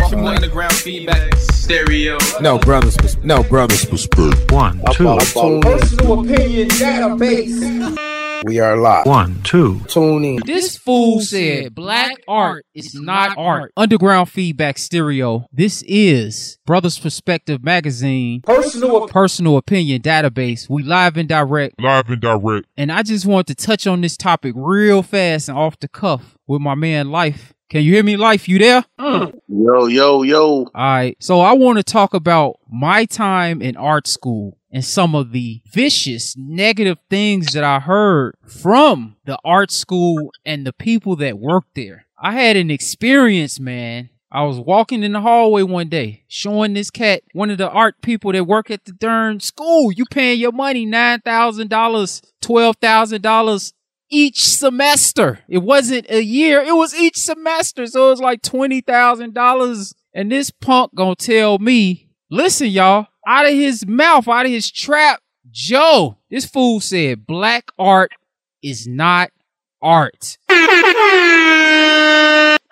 Welcome to underground feedback stereo. No brothers, no brothers. perspective. One, two, Personal opinion database. We are live. one, two. Tune in. This fool said black art is not art. Underground feedback stereo. This is Brothers Perspective Magazine. Personal Personal opinion database. We live and direct. Live and direct. And I just want to touch on this topic real fast and off the cuff with my man Life. Can you hear me, Life? You there? Mm. Yo, yo, yo. All right. So I want to talk about my time in art school and some of the vicious negative things that I heard from the art school and the people that worked there. I had an experience, man. I was walking in the hallway one day, showing this cat, one of the art people that work at the darn school. You paying your money, $9,000, $12,000 each semester. It wasn't a year, it was each semester. So it was like $20,000. And this punk gonna tell me, listen, y'all, out of his mouth, out of his trap, Joe, this fool said black art is not art.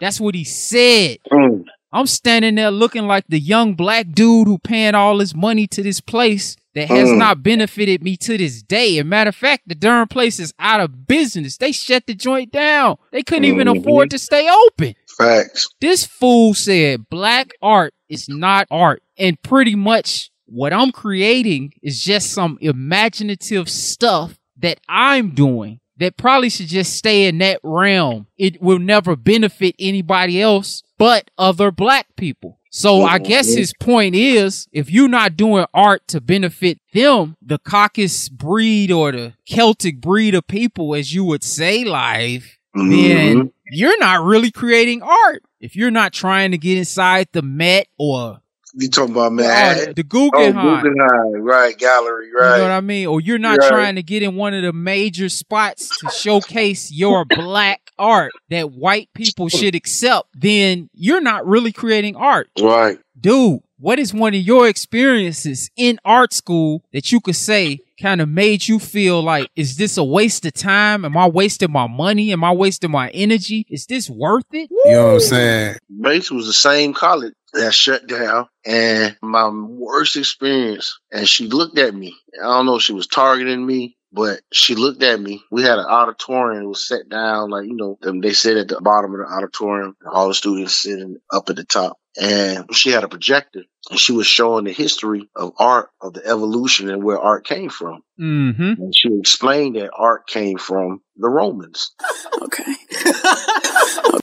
That's what he said. Mm. I'm standing there looking like the young black dude who paying all his money to this place that has Mm. not benefited me to this day. And matter of fact, the darn place is out of business. They shut the joint down. They couldn't even Mhm. afford to stay open. Facts. This fool said black art is not art. And pretty much what I'm creating is just some imaginative stuff that I'm doing that probably should just stay in that realm. It will never benefit anybody else but other black people. So I guess his point is if you're not doing art to benefit them, the caucus breed or the Celtic breed of people, as you would say, live, Mhm. then you're not really creating art. If you're not trying to get inside the Met or You talking about man? the, the Oh, Guggenheim, Guggenheim, right? Gallery, right? you know what? I mean? Or you're not Right. trying to get in one of the major spots to showcase your black art that white people should accept, then you're not really creating art. Right. Dude, what is one of your experiences in art school that you could say kind of made you feel like, is this a waste of time? Am I wasting my money? Am I wasting my energy? Is this worth it? You know what I'm saying? Bates was the same college that shut down, and my worst experience. And she looked at me. I don't know if she was targeting me. But she looked at me. We had an auditorium. It was set down, like, you know, they sit at the bottom of the auditorium. All the students sitting up at the top. And she had a projector and she was showing the history of art, of the evolution and where art came from. Mm-hmm. And she explained that art came from the Romans. Okay.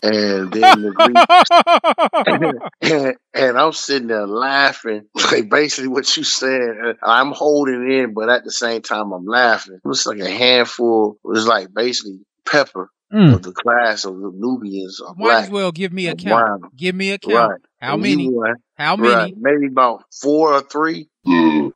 And then the Greeks. and, and I'm sitting there laughing, like basically what you said. I'm holding in, but at the same time, I'm laughing. It was like a handful. It was like basically pepper Mm. of the class of the Nubians are Might black. as well give me a and count. brown. Give me a count. Right. How And many? you won. How Right. many? Maybe about four or three in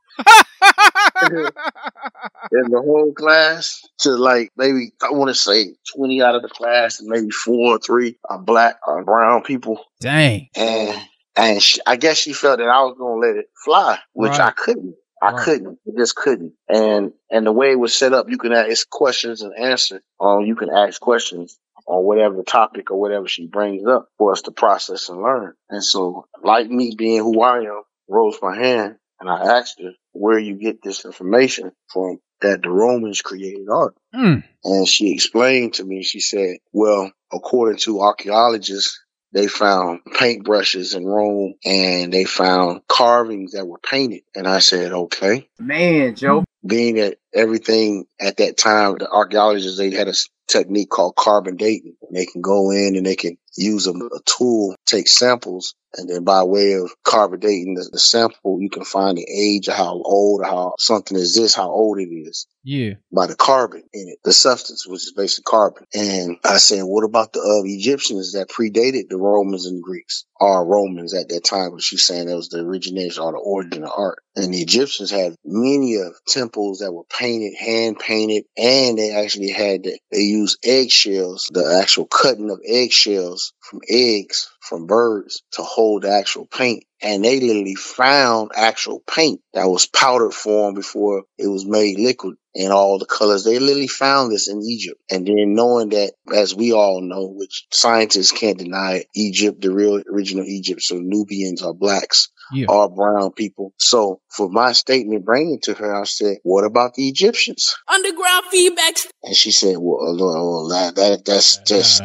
the whole class to like maybe I want to say 20 out of the class and maybe four or three are black or brown people. Dang. And and she, I guess she felt that I was gonna let it fly, which Right. I couldn't. I Right. couldn't. I just couldn't. And and the way it was set up, you can ask questions and answer. Um, you can ask questions on whatever topic or whatever she brings up for us to process and learn. And so, like me being who I am, rose my hand and I asked her where you get this information from that the Romans created art. Mm. And she explained to me, she said, well, according to archaeologists, they found paintbrushes in Rome and they found carvings that were painted. And I said, okay. Man, Joe. Being that everything at that time, the archaeologists, they had a technique called carbon dating. They can go in and they can use a, a tool, take samples, and then by way of carbon dating the, the sample, you can find the age of how old or how something is this, how old it is Yeah. by the carbon in it, the substance, which is basically carbon. And I said, what about the uh, Egyptians that predated the Romans and Greeks, or Romans at that time? But she's saying that was the origination or the origin of art. And the Egyptians had many of temples that were painted, hand painted, and they actually had the, they used use eggshells, the actual cutting of eggshells from eggs from birds to hold the actual paint. And they literally found actual paint that was powdered form before it was made liquid in all the colors. They literally found this in Egypt. And then knowing that, as we all know, which scientists can't deny Egypt, the real original Egypt, so Nubians are blacks, yeah. are brown people. So for my statement bringing to her, I said, what about the Egyptians? Underground feedback. And she said, well, uh, well oh, that, that's just.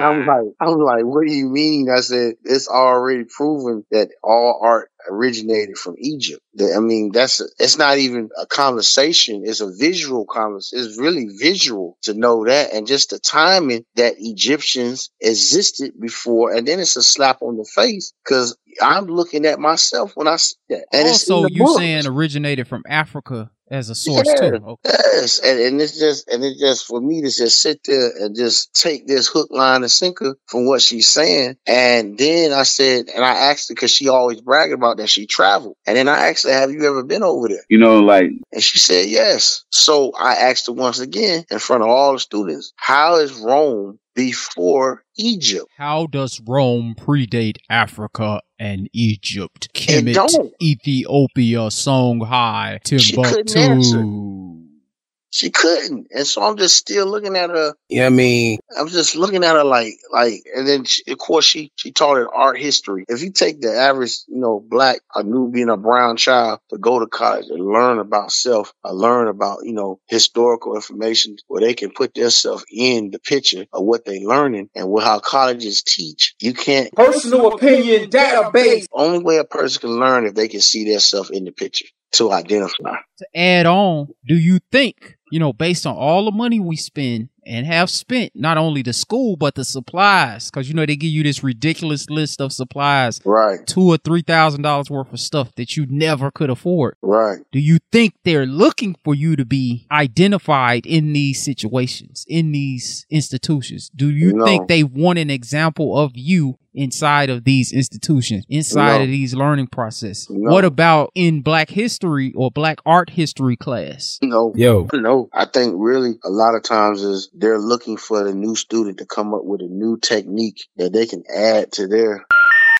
I'm like, I'm like, what do you mean? I said, it's already proven that all art originated from Egypt. I mean, that's, it's not even a conversation. It's a visual conversation. It's really visual to know that. And just the timing that Egyptians existed before. And then it's a slap on the face because I'm looking at myself when I see that. And it's in also, the you book. saying originated from Africa as a source Yeah. too. Okay. Yes, and, and it's just and it's just for me to just sit there and just take this hook, line, and sinker from what she's saying. And then I said, and I asked her because she always bragged about that she traveled. And then I asked her, "Have you ever been over there?" You know, like And she said yes. So I asked her once again in front of all the students, "How is Rome before Egypt?" How does Rome predate Africa and Egypt? Kemet, don't. Ethiopia, Songhai, She couldn't answer. Timbuktu. She couldn't, and so I'm just still looking at her Yeah, I mean, I was just looking at her like, like, and then she, of course she she taught it art history. If you take the average, you know, black, a Nubian, a brown child to go to college and learn about self, or learn about, you know, historical information where they can put themselves in the picture of what they're learning and what how colleges teach. You can't. Personal opinion database. Only way a person can learn if they can see themselves in the picture to identify. To add on, do you think, you know, based on all the money we spend and have spent, not only the school, but the supplies, because, you know, they give you this ridiculous list of supplies, Right, two or three thousand dollars worth of stuff that you never could afford. right. Do you think they're looking for you to be identified in these situations, in these institutions? Do you No. think they want an example of you inside of these institutions, inside No. of these learning process? No. What about in black history or black art history class? No, yo, No, I think really a lot of times is they're looking for the new student to come up with a new technique that they can add to their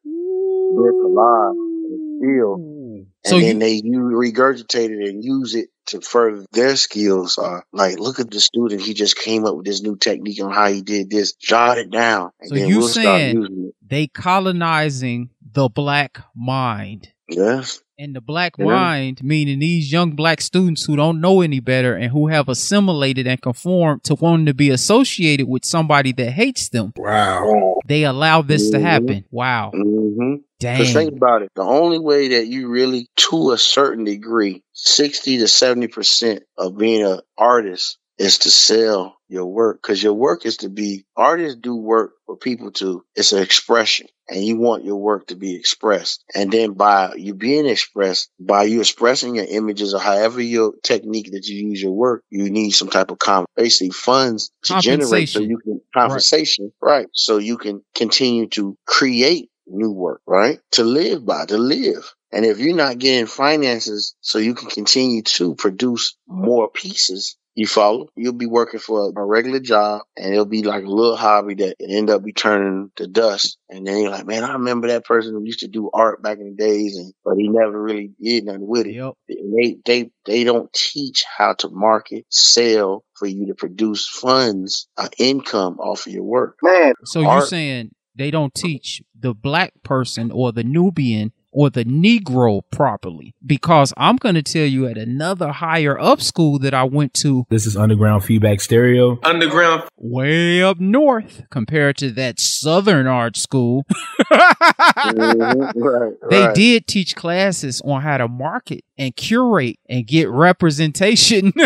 their collage and skill, and So then you, they you regurgitate it and use it to further their skills. Are like, look at the student; he just came up with this new technique on how he did this. Jot it down, and So then you we'll start saying- using it. They colonizing the black mind. Yes, And the black Yeah. mind, meaning these young black students who don't know any better and who have assimilated and conformed to wanting to be associated with somebody that hates them, wow. they allow this to Mhm. happen. Wow. hmm Because think about it. The only way that you really, to a certain degree, 60 to 70% of being an artist is to sell your work. Because your work is to be, artists do work for people to, it's an expression. And you want your work to be expressed. And then by you being expressed, by you expressing your images or however your technique that you use your work, you need some type of com- basically funds to generate so you can compensation, right? So you can continue to create new work, right? To live by, to live. And if you're not getting finances so you can continue to produce more pieces, you follow? You'll be working for a regular job and it'll be like a little hobby that can end up be turning to dust. And then you're like, man, I remember that person who used to do art back in the days and, but he never really did nothing with it. Yep. They, they, they don't teach how to market, sell for you to produce funds, uh, income off of your work. Man, So you're saying they don't teach the black person or the Nubian or the Negro properly? Because I'm going to tell you at another higher up school that I went to This is Underground Feedback Stereo. Underground way up north compared to that southern art school. Mhm, right, They did teach classes on how to market and curate and get representation.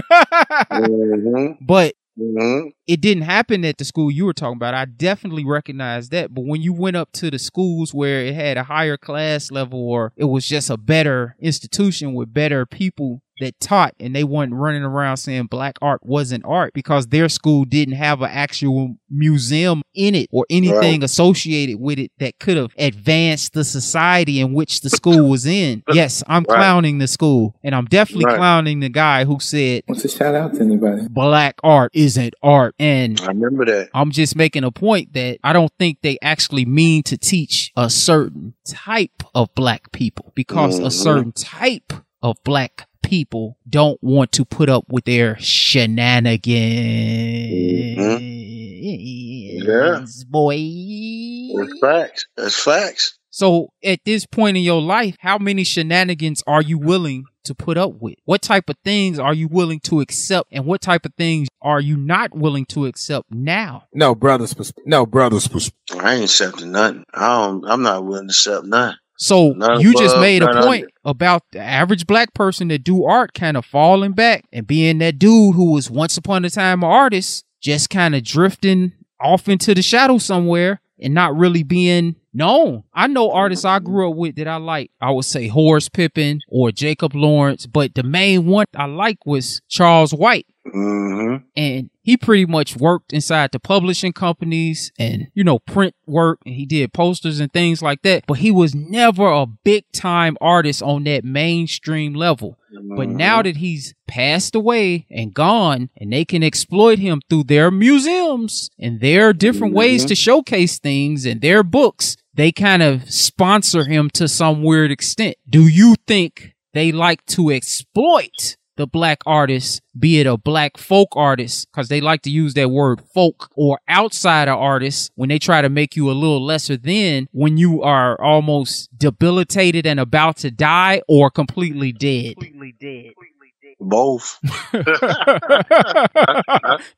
Mhm, but mhm. it didn't happen at the school you were talking about. I definitely recognize that. But when you went up to the schools where it had a higher class level or it was just a better institution with better people that taught and they weren't running around saying black art wasn't art because their school didn't have an actual museum in it or anything associated with it that could have advanced the society in which the school was in. Yes, I'm Right. clowning the school and I'm definitely Right. clowning the guy who said What's a shout out to anybody? black art isn't art and I remember that. I'm just making a point that I don't think they actually mean to teach a certain type of black people because a Mhm. certain type of black people don't want to put up with their shenanigans, yeah, boy. That's facts. That's facts. So at this point in your life, how many shenanigans are you willing to put up with? What type of things are you willing to accept and what type of things are you not willing to accept now? No brothers. pers- No brothers. pers- I ain't accepting nothing. I don't. I'm not willing to accept none. So None you just made a point about the average black person that do art kind of falling back and being that dude who was once upon a time an artist, just kind of drifting off into the shadow somewhere and not really being known. I know artists I grew up with that I like. I would say Horace Pippin or Jacob Lawrence, but the main one I like was Charles White Mm-hmm. and he pretty much worked inside the publishing companies and you know print work and he did posters and things like that. But he was never a big time artist on that mainstream level. But mm-hmm. now that he's passed away and gone and they can exploit him through their museums and their different mm-hmm. ways to showcase things and their books they kind of sponsor him to some weird extent. Do you think they like to exploit the black artist, be it a black folk artist, because they like to use that word folk, or outsider artist when they try to make you a little lesser than when you are almost debilitated and about to die or completely dead. Both.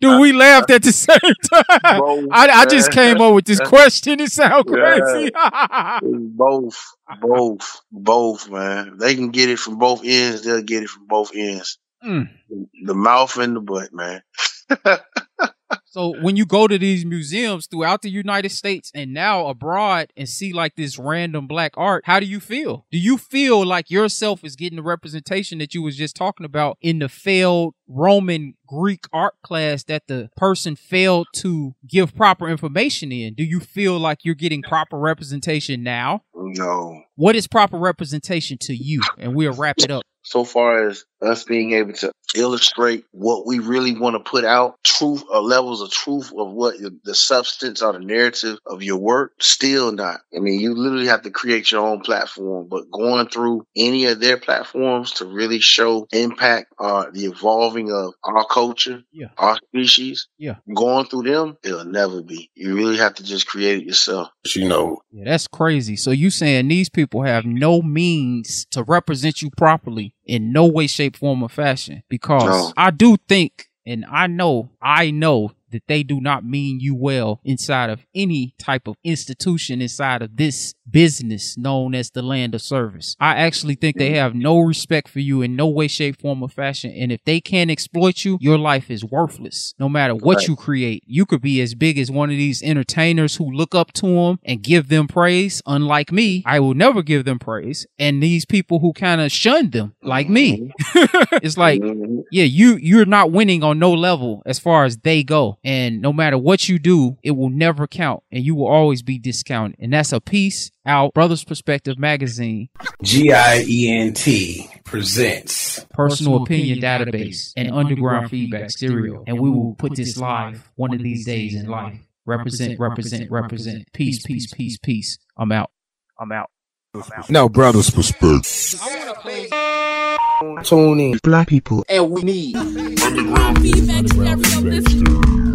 Dude, we laughed at the same time. Both, I, I just came up with this question. It sounds Yeah. crazy. both, both, both, man. They can get it from both ends, they'll get it from both ends. Mm. The mouth and the butt, man. So when you go to these museums throughout the United States and now abroad and see like this random black art, how do you feel? Do you feel like yourself is getting the representation that you was just talking about in the failed Roman Greek art class that the person failed to give proper information in? Do you feel like you're getting proper representation now? No. What is proper representation to you? And we'll wrap it up. So far as us being able to illustrate what we really want to put out, truth or levels of truth of what the- the substance or the narrative of your work, still not. I mean, you literally have to create your own platform, but going through any of their platforms to really show impact or the evolving of our culture, Yeah. our species, Yeah. going through them, it'll never be. You really have to just create it yourself. You know. Yeah, that's crazy. So you saying these people have no means to represent you properly in no way, shape, form, or fashion? Because No. I do think, and I know, I know that they do not mean you well inside of any type of institution inside of this business known as the land of service. I actually think they have no respect for you in no way, shape, form, or fashion. And if they can't exploit you, your life is worthless. No matter what Right. you create, you could be as big as one of these entertainers who look up to them and give them praise. Unlike me, I will never give them praise. And these people who kind of shun them, like me, it's like, Mhm. yeah, you you're not winning on no level as far as they go. And no matter what you do, it will never count and you will always be discounted. And that's a piece out Brothers Perspective magazine, G I E N T presents. personal opinion database, and underground feedback stereo. And we will put this live one of these days in life. Represent, represent, represent. Peace, peace, peace, peace. I'm out. I'm out. No brothers. Perspective. Tune in. Black people. And we need Underground feedback stereo. Listen.